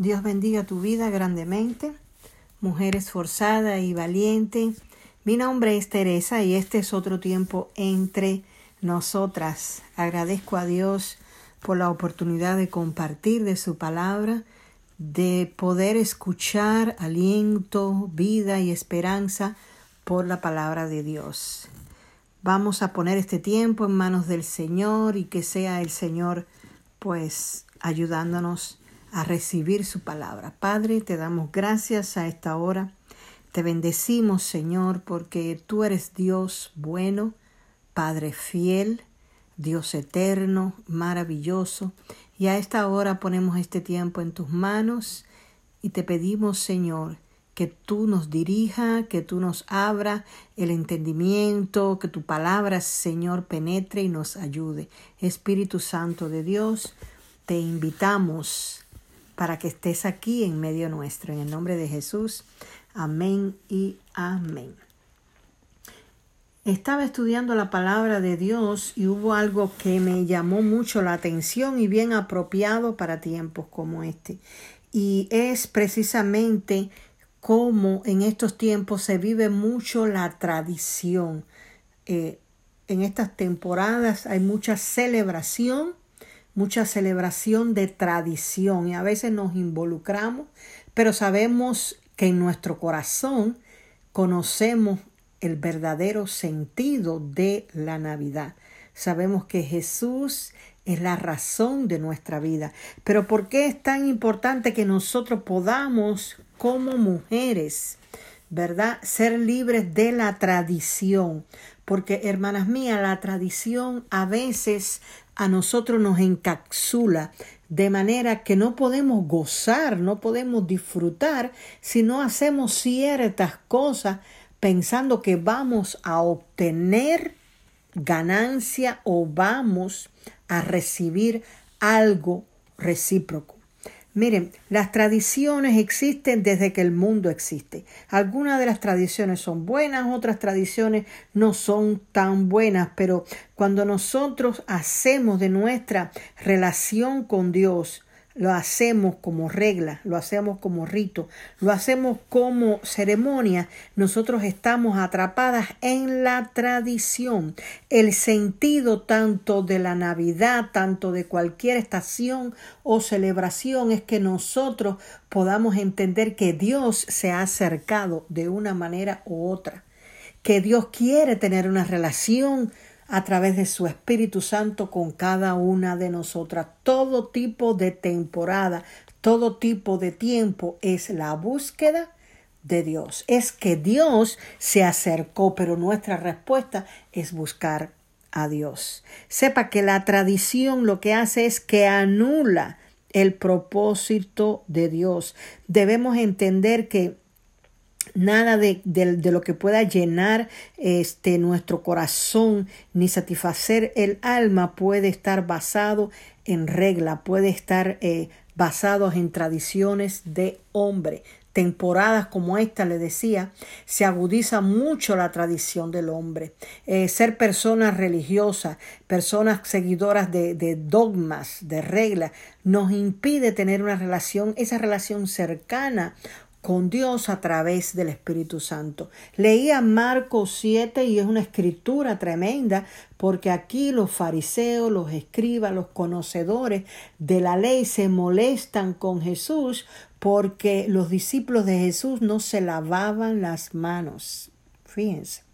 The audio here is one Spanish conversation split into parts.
Dios bendiga tu vida grandemente, mujer esforzada y valiente. Mi nombre es Teresa y este es otro tiempo entre nosotras. Agradezco a Dios por la oportunidad de compartir de su palabra, de poder escuchar aliento, vida y esperanza por la palabra de Dios. Vamos a poner este tiempo en manos del Señor y que sea el Señor pues ayudándonos a recibir su palabra. Padre, te damos gracias a esta hora. Te bendecimos, Señor, porque tú eres Dios bueno, Padre fiel, Dios eterno, maravilloso. Y a esta hora ponemos este tiempo en tus manos y te pedimos, Señor, que tú nos dirija, que tú nos abra el entendimiento, que tu palabra, Señor, penetre y nos ayude. Espíritu Santo de Dios, te invitamos para que estés aquí en medio nuestro. En el nombre de Jesús. Amén y amén. Estaba estudiando la palabra de Dios y hubo algo que me llamó mucho la atención y bien apropiado para tiempos como este. Y es precisamente cómo en estos tiempos se vive mucho la tradición. Eh, en estas temporadas hay mucha celebración mucha celebración de tradición y a veces nos involucramos, pero sabemos que en nuestro corazón conocemos el verdadero sentido de la Navidad. Sabemos que Jesús es la razón de nuestra vida. Pero ¿por qué es tan importante que nosotros podamos, como mujeres, ¿verdad?, ser libres de la tradición? Porque, hermanas mías, la tradición a veces a nosotros nos encapsula de manera que no podemos gozar, no podemos disfrutar si no hacemos ciertas cosas pensando que vamos a obtener ganancia o vamos a recibir algo recíproco. Miren, las tradiciones existen desde que el mundo existe. Algunas de las tradiciones son buenas, otras tradiciones no son tan buenas, pero cuando nosotros hacemos de nuestra relación con Dios lo hacemos como regla, lo hacemos como rito, lo hacemos como ceremonia, nosotros estamos atrapadas en la tradición. El sentido tanto de la Navidad, tanto de cualquier estación o celebración es que nosotros podamos entender que Dios se ha acercado de una manera u otra, que Dios quiere tener una relación a través de su Espíritu Santo con cada una de nosotras. Todo tipo de temporada, todo tipo de tiempo es la búsqueda de Dios. Es que Dios se acercó, pero nuestra respuesta es buscar a Dios. Sepa que la tradición lo que hace es que anula el propósito de Dios. Debemos entender que nada de, lo que pueda llenar este nuestro corazón ni satisfacer el alma puede estar basado en regla, puede estar eh, basado en tradiciones de hombre. Temporadas como esta, le decía, se agudiza mucho la tradición del hombre. Eh, ser personas religiosas, personas seguidoras de, de dogmas, de reglas, nos impide tener una relación, esa relación cercana con Dios a través del Espíritu Santo. Leía Marcos 7 y es una escritura tremenda porque aquí los fariseos, los escribas, los conocedores de la ley se molestan con Jesús porque los discípulos de Jesús no se lavaban las manos. Fíjense.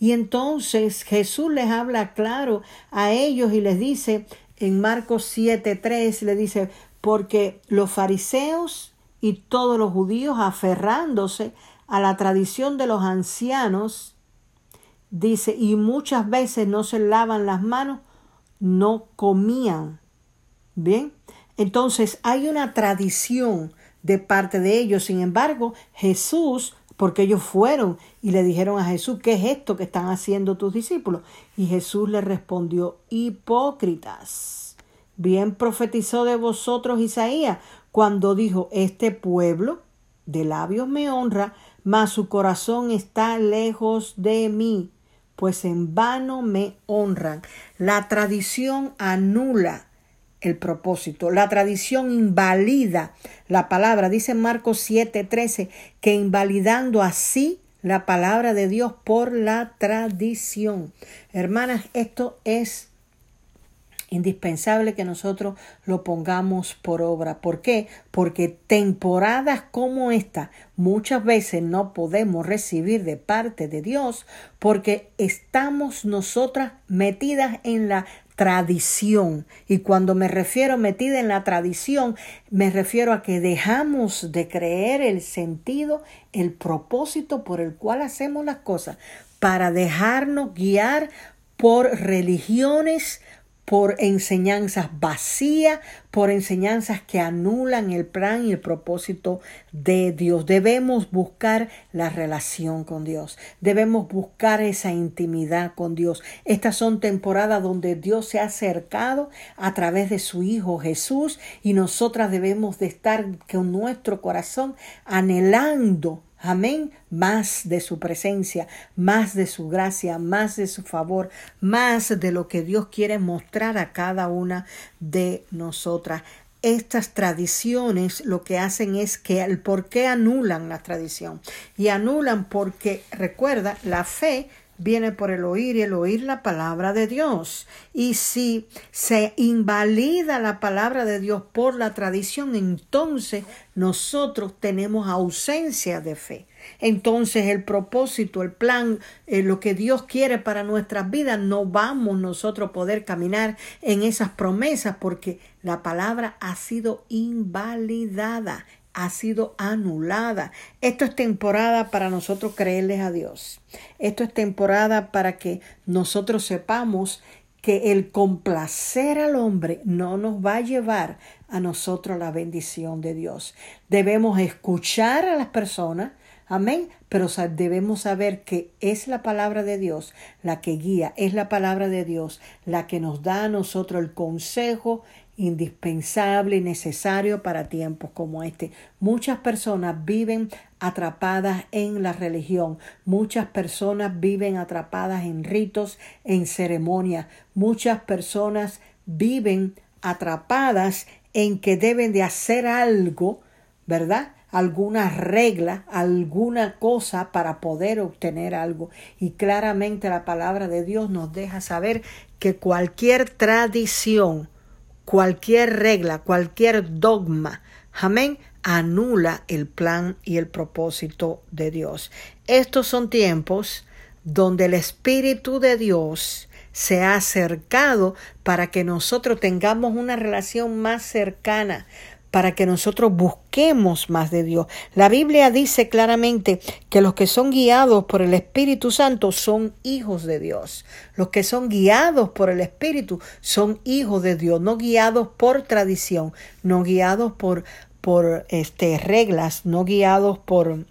Y entonces Jesús les habla claro a ellos y les dice en Marcos 7:3 le dice, porque los fariseos y todos los judíos aferrándose a la tradición de los ancianos, dice, y muchas veces no se lavan las manos, no comían. Bien, entonces hay una tradición de parte de ellos. Sin embargo, Jesús, porque ellos fueron y le dijeron a Jesús, ¿qué es esto que están haciendo tus discípulos? Y Jesús le respondió, hipócritas. Bien profetizó de vosotros Isaías, cuando dijo, este pueblo de labios me honra, mas su corazón está lejos de mí, pues en vano me honran. La tradición anula el propósito. La tradición invalida la palabra. Dice Marcos 7:13 que invalidando así la palabra de Dios por la tradición. Hermanas, esto es indispensable que nosotros lo pongamos por obra. ¿Por qué? Porque temporadas como esta muchas veces no podemos recibir de parte de Dios porque estamos nosotras metidas en la tradición. Y cuando me refiero metida en la tradición, me refiero a que dejamos de creer el sentido, el propósito por el cual hacemos las cosas, para dejarnos guiar por religiones, por enseñanzas vacías, por enseñanzas que anulan el plan y el propósito de Dios. Debemos buscar la relación con Dios. Debemos buscar esa intimidad con Dios. Estas son temporadas donde Dios se ha acercado a través de su Hijo Jesús y nosotras debemos de estar con nuestro corazón anhelando Amén. Más de su presencia, más de su gracia, más de su favor, más de lo que Dios quiere mostrar a cada una de nosotras. Estas tradiciones lo que hacen es que el por qué anulan la tradición. Y anulan porque, recuerda, la fe viene por el oír y el oír la palabra de Dios. Y si se invalida la palabra de Dios por la tradición, entonces nosotros tenemos ausencia de fe. Entonces el propósito, el plan, eh, lo que Dios quiere para nuestras vidas, no vamos nosotros poder caminar en esas promesas porque la palabra ha sido invalidada ha sido anulada. Esto es temporada para nosotros creerles a Dios. Esto es temporada para que nosotros sepamos que el complacer al hombre no nos va a llevar a nosotros la bendición de Dios. Debemos escuchar a las personas, amén, pero debemos saber que es la palabra de Dios la que guía, es la palabra de Dios la que nos da a nosotros el consejo indispensable y necesario para tiempos como este. Muchas personas viven atrapadas en la religión, muchas personas viven atrapadas en ritos, en ceremonias, muchas personas viven atrapadas en que deben de hacer algo, ¿verdad? alguna regla, alguna cosa para poder obtener algo. Y claramente la palabra de Dios nos deja saber que cualquier tradición, cualquier regla, cualquier dogma, amén, anula el plan y el propósito de Dios. Estos son tiempos donde el Espíritu de Dios se ha acercado para que nosotros tengamos una relación más cercana, para que nosotros busquemos más de Dios. La Biblia dice claramente que los que son guiados por el Espíritu Santo son hijos de Dios. Los que son guiados por el Espíritu son hijos de Dios, no guiados por tradición, no guiados por, por este, reglas, no guiados por,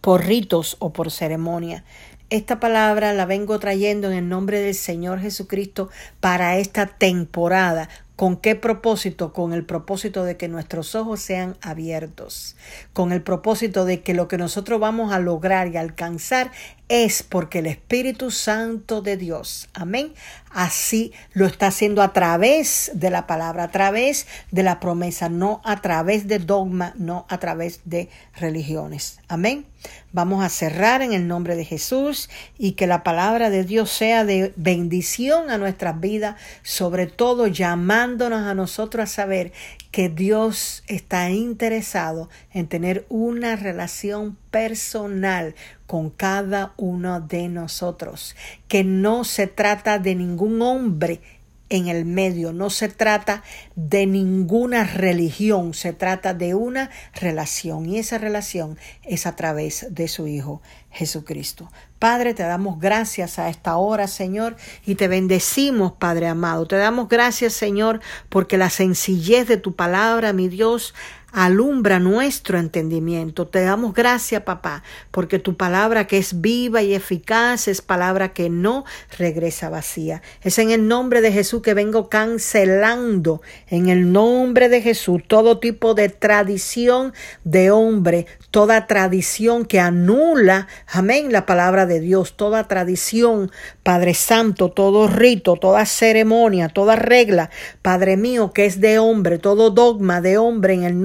por ritos o por ceremonia. Esta palabra la vengo trayendo en el nombre del Señor Jesucristo para esta temporada, ¿Con qué propósito? Con el propósito de que nuestros ojos sean abiertos, con el propósito de que lo que nosotros vamos a lograr y alcanzar es porque el Espíritu Santo de Dios, amén, así lo está haciendo a través de la palabra, a través de la promesa, no a través de dogma, no a través de religiones. Amén. Vamos a cerrar en el nombre de Jesús y que la palabra de Dios sea de bendición a nuestras vidas, sobre todo llamándonos a nosotros a saber que Dios está interesado en tener una relación personal con cada uno de nosotros, que no se trata de ningún hombre en el medio. No se trata de ninguna religión, se trata de una relación y esa relación es a través de su Hijo Jesucristo. Padre, te damos gracias a esta hora, Señor, y te bendecimos, Padre amado. Te damos gracias, Señor, porque la sencillez de tu palabra, mi Dios, alumbra nuestro entendimiento. Te damos gracias, papá, porque tu palabra que es viva y eficaz es palabra que no regresa vacía. Es en el nombre de Jesús que vengo cancelando, en el nombre de Jesús, todo tipo de tradición de hombre, toda tradición que anula Amén. La palabra de Dios, toda tradición, Padre Santo, todo rito, toda ceremonia, toda regla, Padre mío, que es de hombre, todo dogma de hombre en el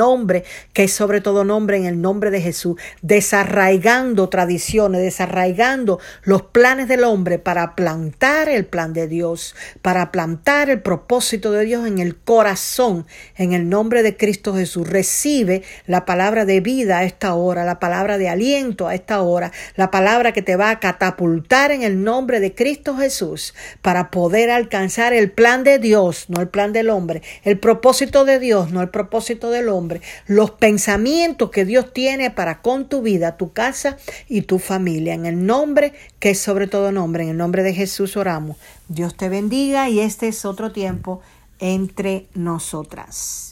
que es sobre todo nombre en el nombre de Jesús, desarraigando tradiciones, desarraigando los planes del hombre para plantar el plan de Dios, para plantar el propósito de Dios en el corazón, en el nombre de Cristo Jesús. Recibe la palabra de vida a esta hora, la palabra de aliento a esta hora, la palabra que te va a catapultar en el nombre de Cristo Jesús para poder alcanzar el plan de Dios, no el plan del hombre, el propósito de Dios, no el propósito del hombre, los pensamientos que Dios tiene para con tu vida, tu casa y tu familia. En el nombre que es sobre todo nombre, en el nombre de Jesús oramos. Dios te bendiga y este es otro tiempo entre nosotras.